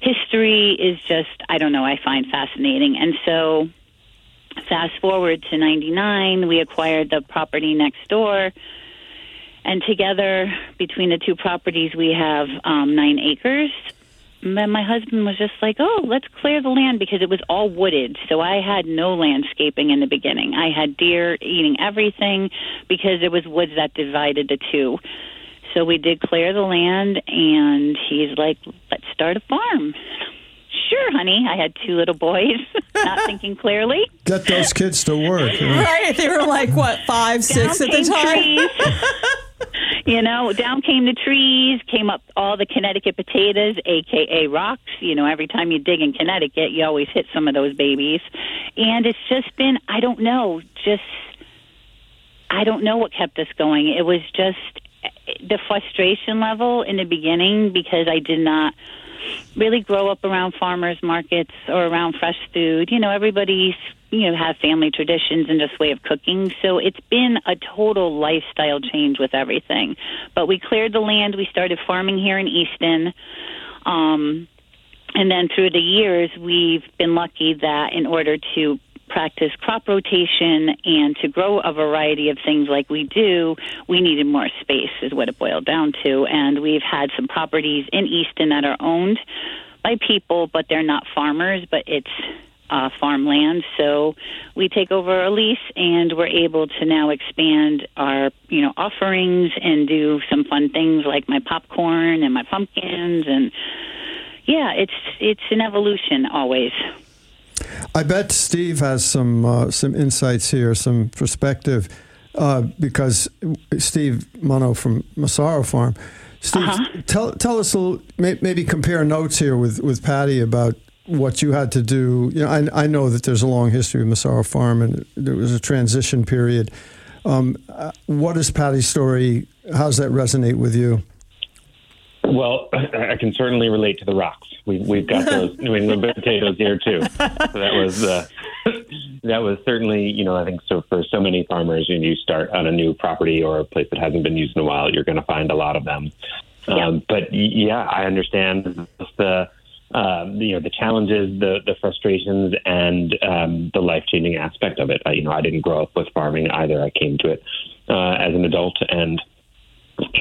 history is just, I don't know, I find fascinating. And so fast forward to 99, we acquired the property next door. And together, between the two properties, we have um, nine acres. My husband was just like, "Oh, let's clear the land because it was all wooded." So I had no landscaping in the beginning. I had deer eating everything because it was woods that divided the two. So we did clear the land, and he's like, "Let's start a farm." Sure, honey. I had two little boys, [LAUGHS] not thinking clearly. Get those kids to work. you? Right. They were like, what, five, six down at the time? [LAUGHS] you know, down came the trees, came up all the Connecticut potatoes, aka rocks. You know, every time you dig in Connecticut, you always hit some of those babies. And it's just been, I don't know, just, I don't know what kept us going. It was just the frustration level in the beginning because I did not really grow up around farmers markets or around fresh food. You know, everybody's you know have family traditions and just way of cooking. So it's been a total lifestyle change with everything. But we cleared the land. We started farming here in Easton. Um, and then through the years, we've been lucky that in order to practice crop rotation and to grow a variety of things like we do, we needed more space, is what it boiled down to. And we've had some properties in Easton that are owned by people, but they're not farmers, but it's uh, farmland. So we take over a lease, and we're able to now expand our, you know, offerings and do some fun things like my popcorn and my pumpkins, and yeah, it's it's an evolution always. I bet Steve has some uh, some insights here, some perspective, uh, because Steve Munno from Massaro Farm. Steve, Uh-huh. tell tell us a little, maybe compare notes here with, with Patti about what you had to do. You know, I, I know that there's a long history of Massaro Farm, and there was a transition period. Um, uh, what is Patti's story? How does that resonate with you? Well, I can certainly relate to the rocks. We, we've got [LAUGHS] those New England potatoes here too. So that was uh, [LAUGHS] that was certainly you know I think so for so many farmers when you start on a new property or a place that hasn't been used in a while, you're going to find a lot of them. Um, but yeah, I understand the um, you know the challenges, the the frustrations, and um, the life changing aspect of it. I, you know, I didn't grow up with farming either. I came to it uh, as an adult and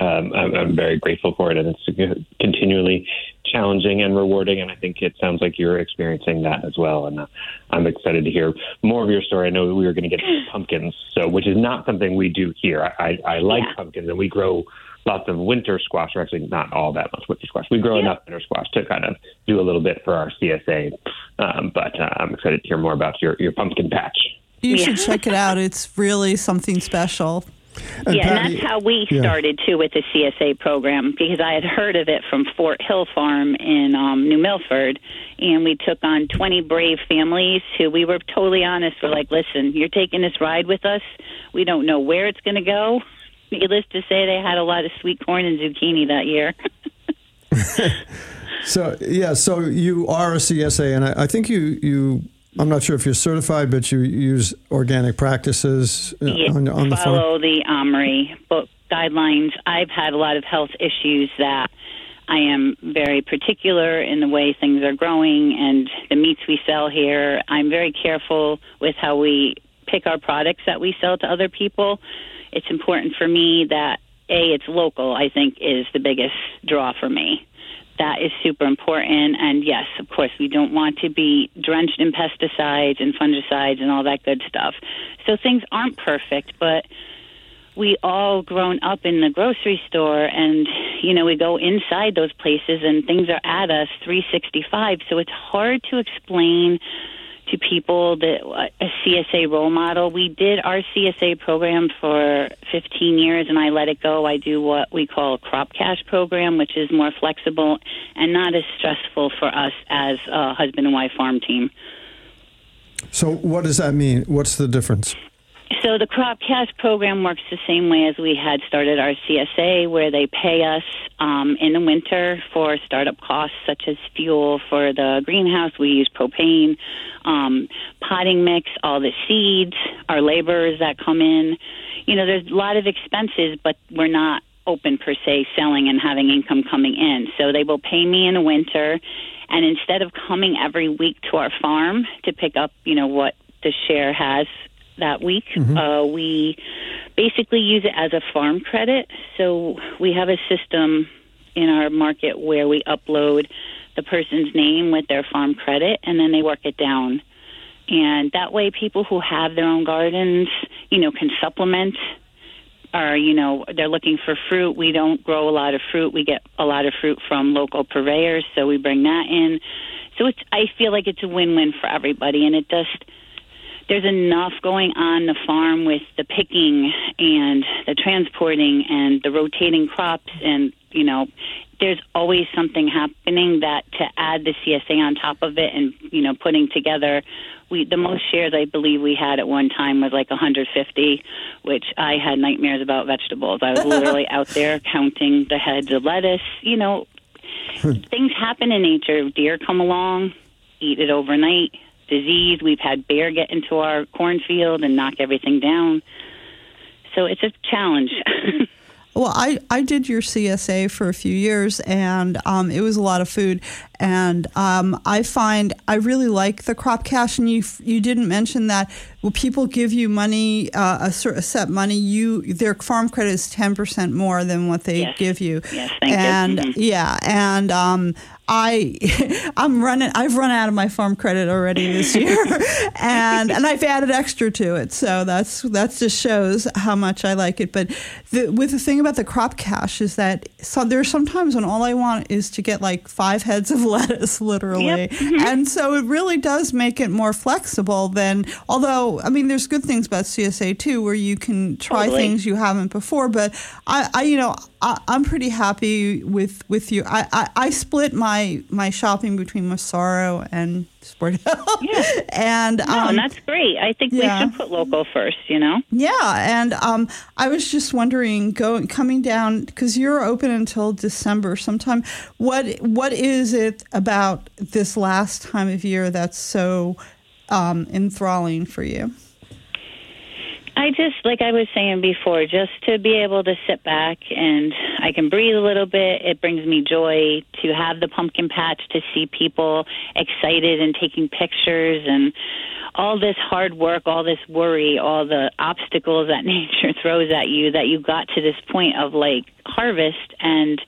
um, I'm, I'm very grateful for it, and it's continually challenging and rewarding. And I think it sounds like you're experiencing that as well. And uh, I'm excited to hear more of your story. I know we were going to get [LAUGHS] pumpkins, so which is not something we do here. I, I, I like Yeah. pumpkins, and we grow lots of winter squash, or actually not all that much winter squash. We grow Yeah. enough winter squash to kind of do a little bit for our CSA. Um, but uh, I'm excited to hear more about your, your pumpkin patch. You Yeah. should check it out. It's really something special. And yeah, Patti- and that's how we yeah. started too with the CSA program because I had heard of it from Fort Hill Farm in um, New Milford, and we took on 20 brave families who we were totally honest. We're like, listen, you're taking this ride with us. We don't know where it's going to go. [LAUGHS] Needless to say, they had a lot of sweet corn and zucchini that year. [LAUGHS] [LAUGHS] So yeah, so you are a CSA, and I, I think you you. I'm not sure if you're certified, but you use organic practices uh, Yeah, on, on the farm. follow the OMRI book guidelines. I've had a lot of health issues that I am very particular in the way things are growing and the meats we sell here. I'm very careful with how we pick our products that we sell to other people. It's important for me that a it's local. I think is the biggest draw for me that is super important. And yes, of course, we don't want to be drenched in pesticides and fungicides and all that good stuff. So things aren't perfect, but we all grown up in the grocery store and you know we go inside those places and things are at us 365 so it's hard to explain to people that a CSA role model we did our CSA program for 15 years and I let it go I do what we call a crop cash program which is more flexible and not as stressful for us as a husband and wife farm team So what does that mean? What's the difference? So the crop cash program works the same way as we had started our CSA, where they pay us um, in the winter for startup costs such as fuel for the greenhouse. We use propane, um, potting mix, all the seeds, our laborers that come in. You know, there's a lot of expenses, but we're not open per se selling and having income coming in. So they will pay me in the winter, and instead of coming every week to our farm to pick up, you know, what the share has that week. Uh, we basically use it as a farm credit. So we have a system in our market where we upload the person's name with their farm credit and then they work it down. And that way people who have their own gardens, you know, can supplement or you know they're looking for fruit we don't grow a lot of fruit we get a lot of fruit from local purveyors so we bring that in so it's i feel like it's a win-win for everybody and it just there's enough going on the farm with the picking and the transporting and the rotating crops and you know there's always something happening that to add the CSA on top of it and you know putting together. We the most shares I believe we had at one time was like 150 which I had nightmares about vegetables. I was literally [LAUGHS] out there counting the heads of lettuce. You know hmm. things happen in nature. Deer come along eat it overnight disease we've had bear get into our cornfield and knock everything down so it's a challenge [LAUGHS] Well, I, I did your CSA for a few years, and um, it was a lot of food. And um, I find I really like the crop cash. And you you didn't mention that when people give you money, uh, a, a set money, you their farm credit is ten percent more than what they Yes. give you. Yes, thank you. and Mhm. yeah, and um, I [LAUGHS] I'm running. I've run out of my farm credit already this year, [LAUGHS] and and I've added extra to it. So that's that just shows how much I like it. But the, with the thing about the crop cash is that so there's sometimes when all I want is to get like five heads of [LAUGHS] lettuce, literally, Yep. Mm-hmm. and so it really does make it more flexible than. Although I mean, there's good things about CSA too, where you can try Totally. things you haven't before. But I, I you know, I, I'm pretty happy with with you. I, I, I split my my shopping between Massaro and Sport Hill, [LAUGHS] Yeah. [LAUGHS] and no um, and that's great I think yeah. we should put local first you know yeah, and um, I was just wondering, going coming down because you're open until December sometime. What what is it about this last time of year that's so um, enthralling for you? I just, like I was saying before, just to be able to sit back and I can breathe a little bit. It brings me joy to have the pumpkin patch, to see people excited and taking pictures and all this hard work, all this worry, all the obstacles that [LAUGHS] nature throws at you that you got to this point of like harvest and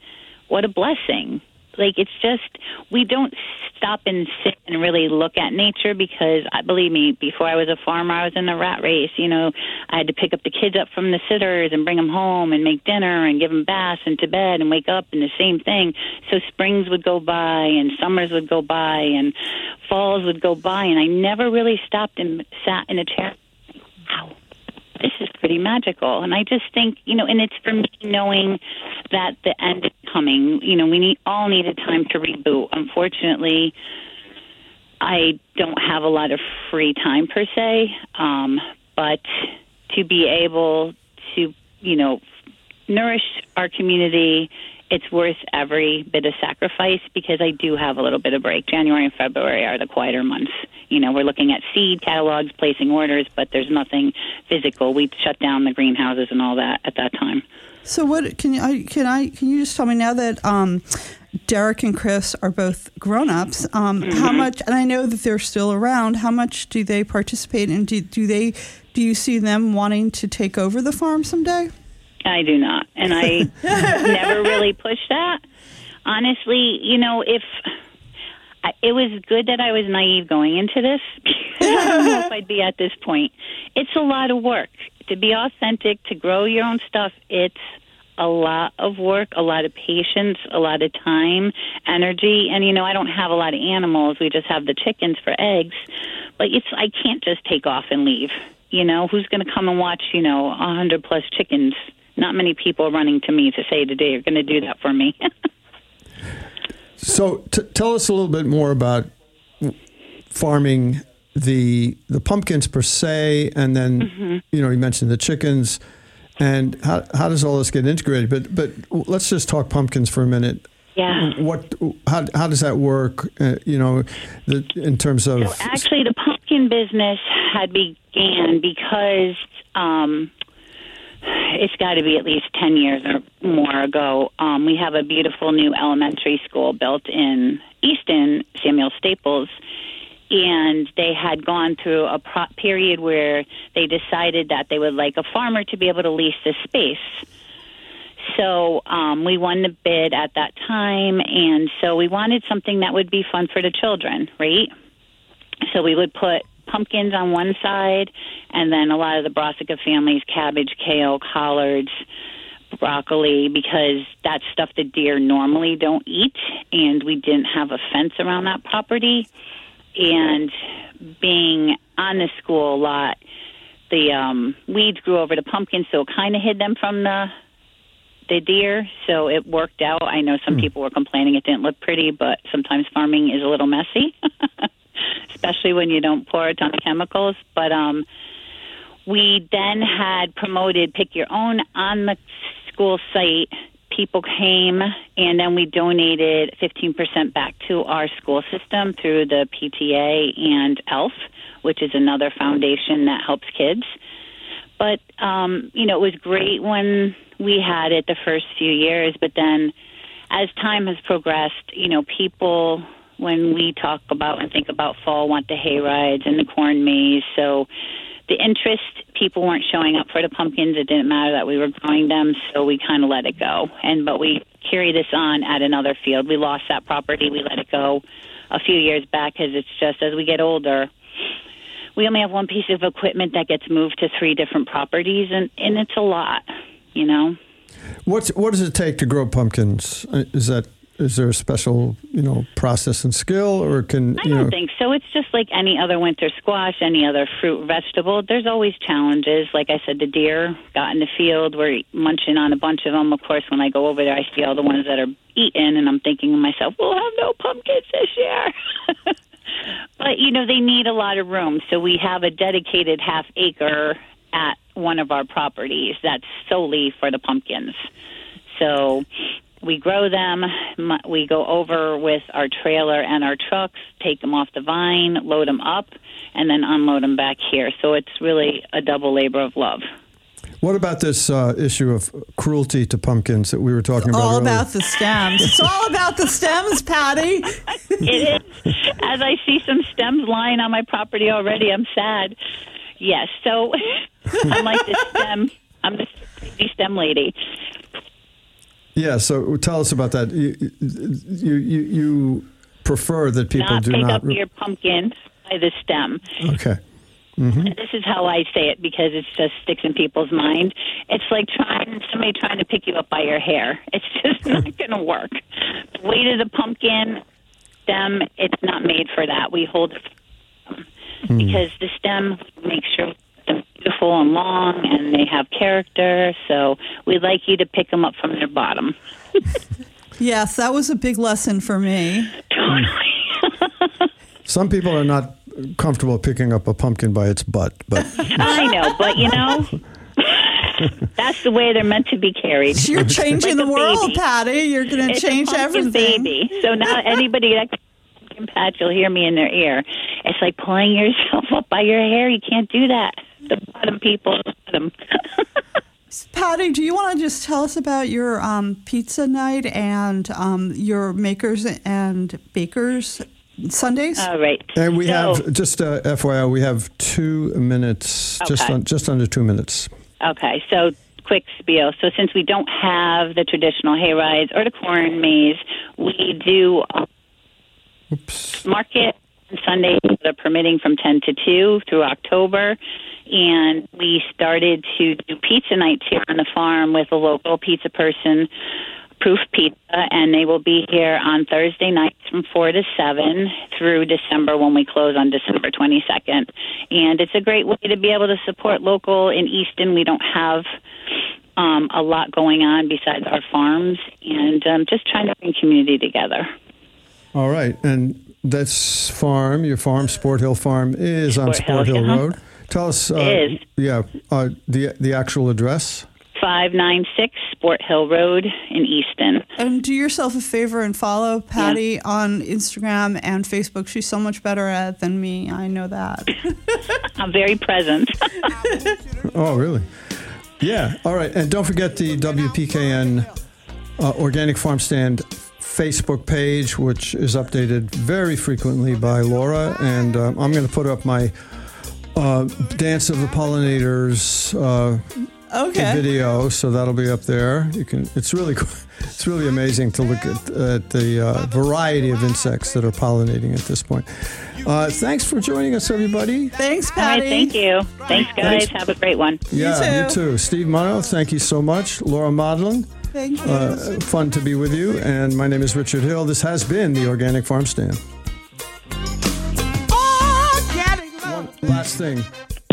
what a blessing. Like it's just we don't stop and sit and really look at nature because I believe me, before I was a farmer, I was in the rat race. You know, I had to pick up the kids up from the sitters and bring them home and make dinner and give them baths and to bed and wake up and the same thing. So springs would go by and summers would go by and falls would go by, and I never really stopped and sat in a chair. This is pretty magical. And I just think, you know, and it's for me knowing that the end is coming. You know, we need all need a time to reboot. Unfortunately, I don't have a lot of free time per se, um, but to be able to, you know, nourish our community, it's worth every bit of sacrifice because I do have a little bit of break. January and February are the quieter months. You know, we're looking at seed catalogs, placing orders, but there's nothing physical. We shut down the greenhouses and all that at that time. So what can you I- can I can you just tell me now that um, Derek and Chris are both grown ups? Um, How much? And I know that they're still around. How much do they participate? And do, do they do you see them wanting to take over the farm someday? I do not, and I [LAUGHS] never really pushed that. Honestly, you know, if I, it was good that I was naive going into this, [LAUGHS] I don't know if I'd be at this point. It's a lot of work to be authentic, to grow your own stuff. It's a lot of work, a lot of patience, a lot of time, energy, and you know, I don't have a lot of animals. We just have the chickens for eggs, but it's I can't just take off and leave. You know, who's going to come and watch? You know, a hundred plus chickens. Not many people running to me to say today you're going to do that for me. [LAUGHS] So t- tell us a little bit more about farming the the pumpkins per se, and then Mm-hmm. you know you mentioned the chickens, and how how does all this get integrated? But but let's just talk pumpkins for a minute. yeah. What how how does that work? Uh, you know, the, in terms of So actually, the pumpkin business had began because um, it's got to be at least ten years or more ago. Um, we have a beautiful new elementary school built in Easton, Samuel Staples, and they had gone through a pro- period where they decided that they would like a farmer to be able to lease this space. So um, we won the bid at that time, and so we wanted something that would be fun for the children, right? So we would put pumpkins on one side, and then a lot of the brassica families, cabbage, kale, collards, broccoli, because that's stuff the deer normally don't eat, and we didn't have a fence around that property. And being on the school a lot, the um, weeds grew over the pumpkins, so it kind of hid them from the the deer. So it worked out. I know some people were complaining it didn't look pretty, but sometimes farming is a little messy, [LAUGHS] especially when you don't pour a ton of chemicals. But um, we then had promoted pick your own on the school site. People came, and then we donated 15% back to our school system through the PTA and ELF, which is another foundation that helps kids. But, um, you know, it was great when we had it the first few years, but then as time has progressed, you know, people, when we talk about and think about fall, want the hay rides and the corn maze. So the interest, people weren't showing up for the pumpkins. It didn't matter that we were growing them, so we kind of let it go. And but we carry this on at another field. We lost that property. We let it go a few years back because it's just as we get older, we only have one piece of equipment that gets moved to three different properties, and and it's a lot, you know. What's what does it take to grow pumpkins? Uh, Is that is there a special you know process and skill, or can I don't know? think so. It's just like any other winter squash, any other fruit, vegetable. There's always challenges. Like I said, the deer got in the field. We're munching on a bunch of them. Of course, when I go over there, I see all the ones that are eaten, and I'm thinking to myself, we'll have no pumpkins this year. [LAUGHS] but, you know, they need a lot of room. So we have a dedicated half acre at one of our properties that's solely for the pumpkins. So we grow them. We go over with our trailer and our trucks, take them off the vine, load them up, and then unload them back here. So it's really a double labor of love. What about this uh, issue of cruelty to pumpkins that we were talking about all earlier? about the stems. It's all about the stems, Patti. [LAUGHS] it is. As I see some stems lying on my property already, I'm sad. Yes, so [LAUGHS] I'm like the stem. I'm the crazy stem lady. Yeah, so tell us about that. You you you, you prefer that people not do pick not. up your pumpkin by the stem. okay. Mm-hmm. This is how I say it because it just sticks in people's mind. It's like trying somebody trying to pick you up by your hair. [LAUGHS] It's just not [LAUGHS] going to work. The weight of the pumpkin stem, it's not made for that. We hold it hmm. because the stem makes sure they're beautiful and long and they have character. So we'd like you to pick them up from their bottom. [LAUGHS] Yes, that was a big lesson for me. [LAUGHS] Some people are not comfortable picking up a pumpkin by its butt, but [LAUGHS] I know, but you know. That's the way they're meant to be carried. You're changing Like the world, baby. Patti. You're going to change a pumpkin everything. baby. So now anybody that can patch, you'll hear me in their ear. It's like pulling yourself up by your hair. You can't do that. The bottom people, the bottom. [LAUGHS] Patti, do you want to just tell us about your um, pizza night and um, your makers and bakers Sundays? All right. and we So- have just uh, FYI, we have two minutes, just on, just under two minutes. Okay, so quick spiel. So since we don't have the traditional hay rides or the corn maze, we do Oops. market on Sundays that are permitting from 10 to 2 through October. And we started to do pizza nights here on the farm with a local pizza person, Proof Pizza, and they will be here on Thursday nights from 4 to 7 through December when we close on December 22nd. And it's a great way to be able to support local in Easton. We don't have um, a lot going on besides our farms, and um, just trying to bring community together. All right, and this farm, your farm, Sport Hill Farm, is on Sport Sport Hill, Hill. Road. Tell us, uh, It is. yeah, uh, the the actual address. 596 Sport Hill Road in Easton. and do yourself a favor and follow Patti on Instagram and Facebook. She's so much better at it than me. I know that. [LAUGHS] I'm very present. [LAUGHS] Oh, really? Yeah. All right, and don't forget the WPKN uh, Organic Farm Stand Facebook page, which is updated very frequently by Laura, and um, I'm going to put up my uh, Dance of the Pollinators uh, Okay. video, so that'll be up there. You can. It's really, [LAUGHS] it's really amazing to look at, at the uh, variety of insects that are pollinating at this point. Uh, thanks for joining us, everybody. Thanks, Patti. right, thank you. Thanks, guys. Thanks. Have a great one. Yeah, you too. too. Steve Munno, thank you so much. Laura Modlin, Thank you. uh, fun to be with you. And my name is Richard Hill. This has been the Organic Farm Stand. Last thing.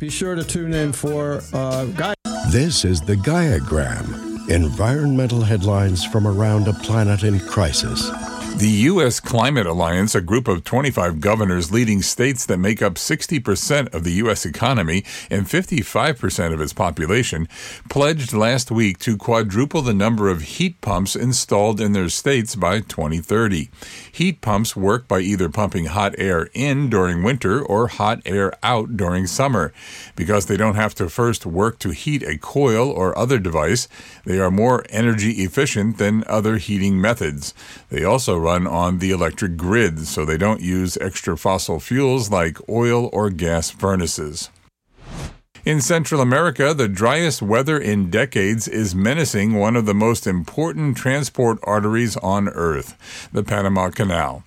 Be sure to tune in for uh, Guy. This is the Gaiagram environmental headlines from around a planet in crisis. The U.S. Climate Alliance, a group of 25 governors leading states that make up 60% of the U.S. economy and 55% of its population, pledged last week to quadruple the number of heat pumps installed in their states by 2030. Heat pumps work by either pumping hot air in during winter or hot air out during summer. Because they don't have to first work to heat a coil or other device, they are more energy efficient than other heating methods. They also run on the electric grid, so they don't use extra fossil fuels like oil or gas furnaces. In Central America, the driest weather in decades is menacing one of the most important transport arteries on Earth, the Panama Canal.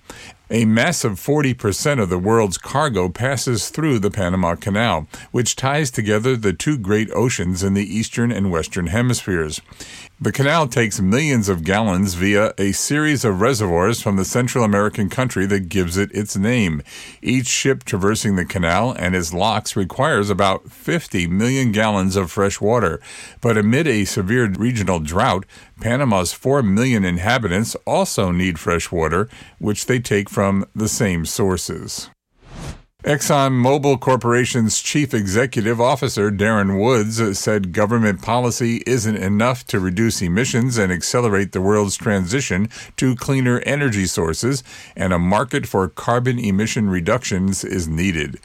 A massive 40% of the world's cargo passes through the Panama Canal, which ties together the two great oceans in the eastern and western hemispheres. The canal takes millions of gallons via a series of reservoirs from the Central American country that gives it its name. Each ship traversing the canal and its locks requires about 50 million gallons of fresh water. But amid a severe regional drought, Panama's 4 million inhabitants also need fresh water, which they take from the same sources. ExxonMobil Corporation's chief executive officer, Darren Woods, said government policy isn't enough to reduce emissions and accelerate the world's transition to cleaner energy sources, and a market for carbon emission reductions is needed.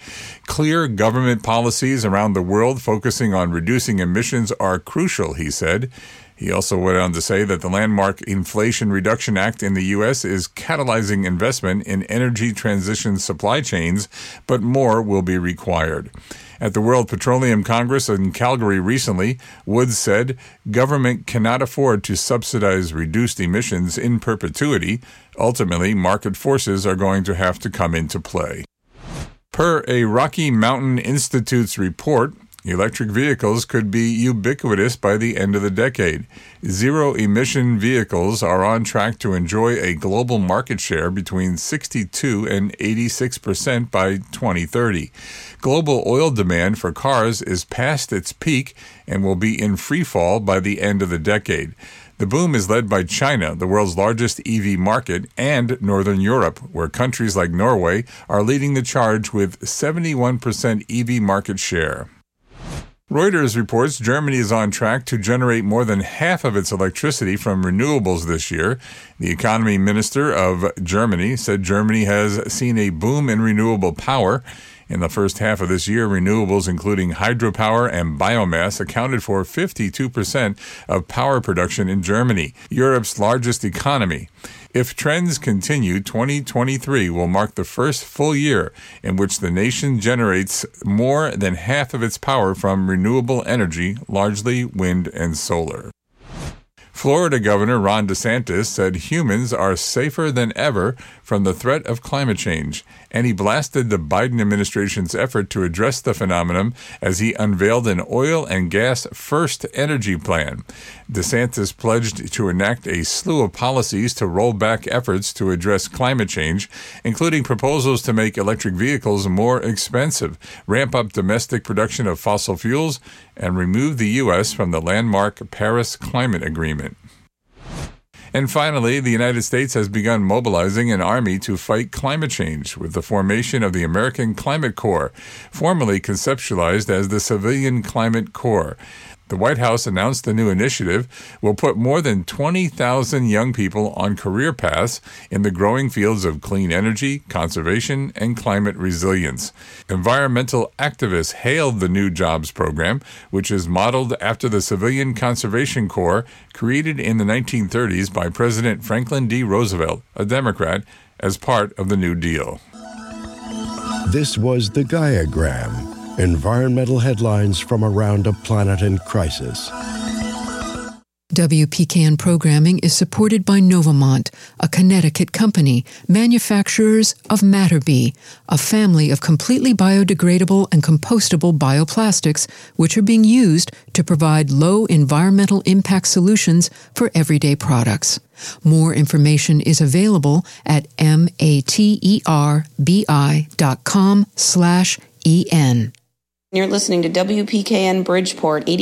Clear government policies around the world focusing on reducing emissions are crucial, he said. He also went on to say that the landmark Inflation Reduction Act in the U.S. is catalyzing investment in energy transition supply chains, but more will be required. At the World Petroleum Congress in Calgary recently, Woods said government cannot afford to subsidize reduced emissions in perpetuity. Ultimately, market forces are going to have to come into play. Per a Rocky Mountain Institute's report, Electric vehicles could be ubiquitous by the end of the decade. Zero emission vehicles are on track to enjoy a global market share between 62 and 86 percent by 2030. Global oil demand for cars is past its peak and will be in free fall by the end of the decade. The boom is led by China, the world's largest EV market, and Northern Europe, where countries like Norway are leading the charge with 71% EV market share. Reuters reports Germany is on track to generate more than half of its electricity from renewables this year. The economy minister of Germany said Germany has seen a boom in renewable power. In the first half of this year, renewables, including hydropower and biomass, accounted for 52% of power production in Germany, Europe's largest economy. If trends continue, 2023 will mark the first full year in which the nation generates more than half of its power from renewable energy, largely wind and solar. Florida Governor Ron DeSantis said humans are safer than ever from the threat of climate change, and he blasted the Biden administration's effort to address the phenomenon as he unveiled an oil and gas first energy plan. DeSantis pledged to enact a slew of policies to roll back efforts to address climate change, including proposals to make electric vehicles more expensive, ramp up domestic production of fossil fuels, and remove the U.S. from the landmark Paris Climate Agreement. And finally, the United States has begun mobilizing an army to fight climate change with the formation of the American Climate Corps, formerly conceptualized as the Civilian Climate Corps. The White House announced the new initiative will put more than 20,000 young people on career paths in the growing fields of clean energy, conservation, and climate resilience. Environmental activists hailed the new jobs program, which is modeled after the Civilian Conservation Corps created in the 1930s by President Franklin D. Roosevelt, a Democrat, as part of the New Deal. This was the Gaiagram environmental headlines from around a planet in crisis. WPKN programming is supported by Novamont, a Connecticut company, manufacturers of Mater-Bi, a family of completely biodegradable and compostable bioplastics which are being used to provide low environmental impact solutions for everyday products. More information is available at materbi.com slash en. You're listening to WPKN Bridgeport 89.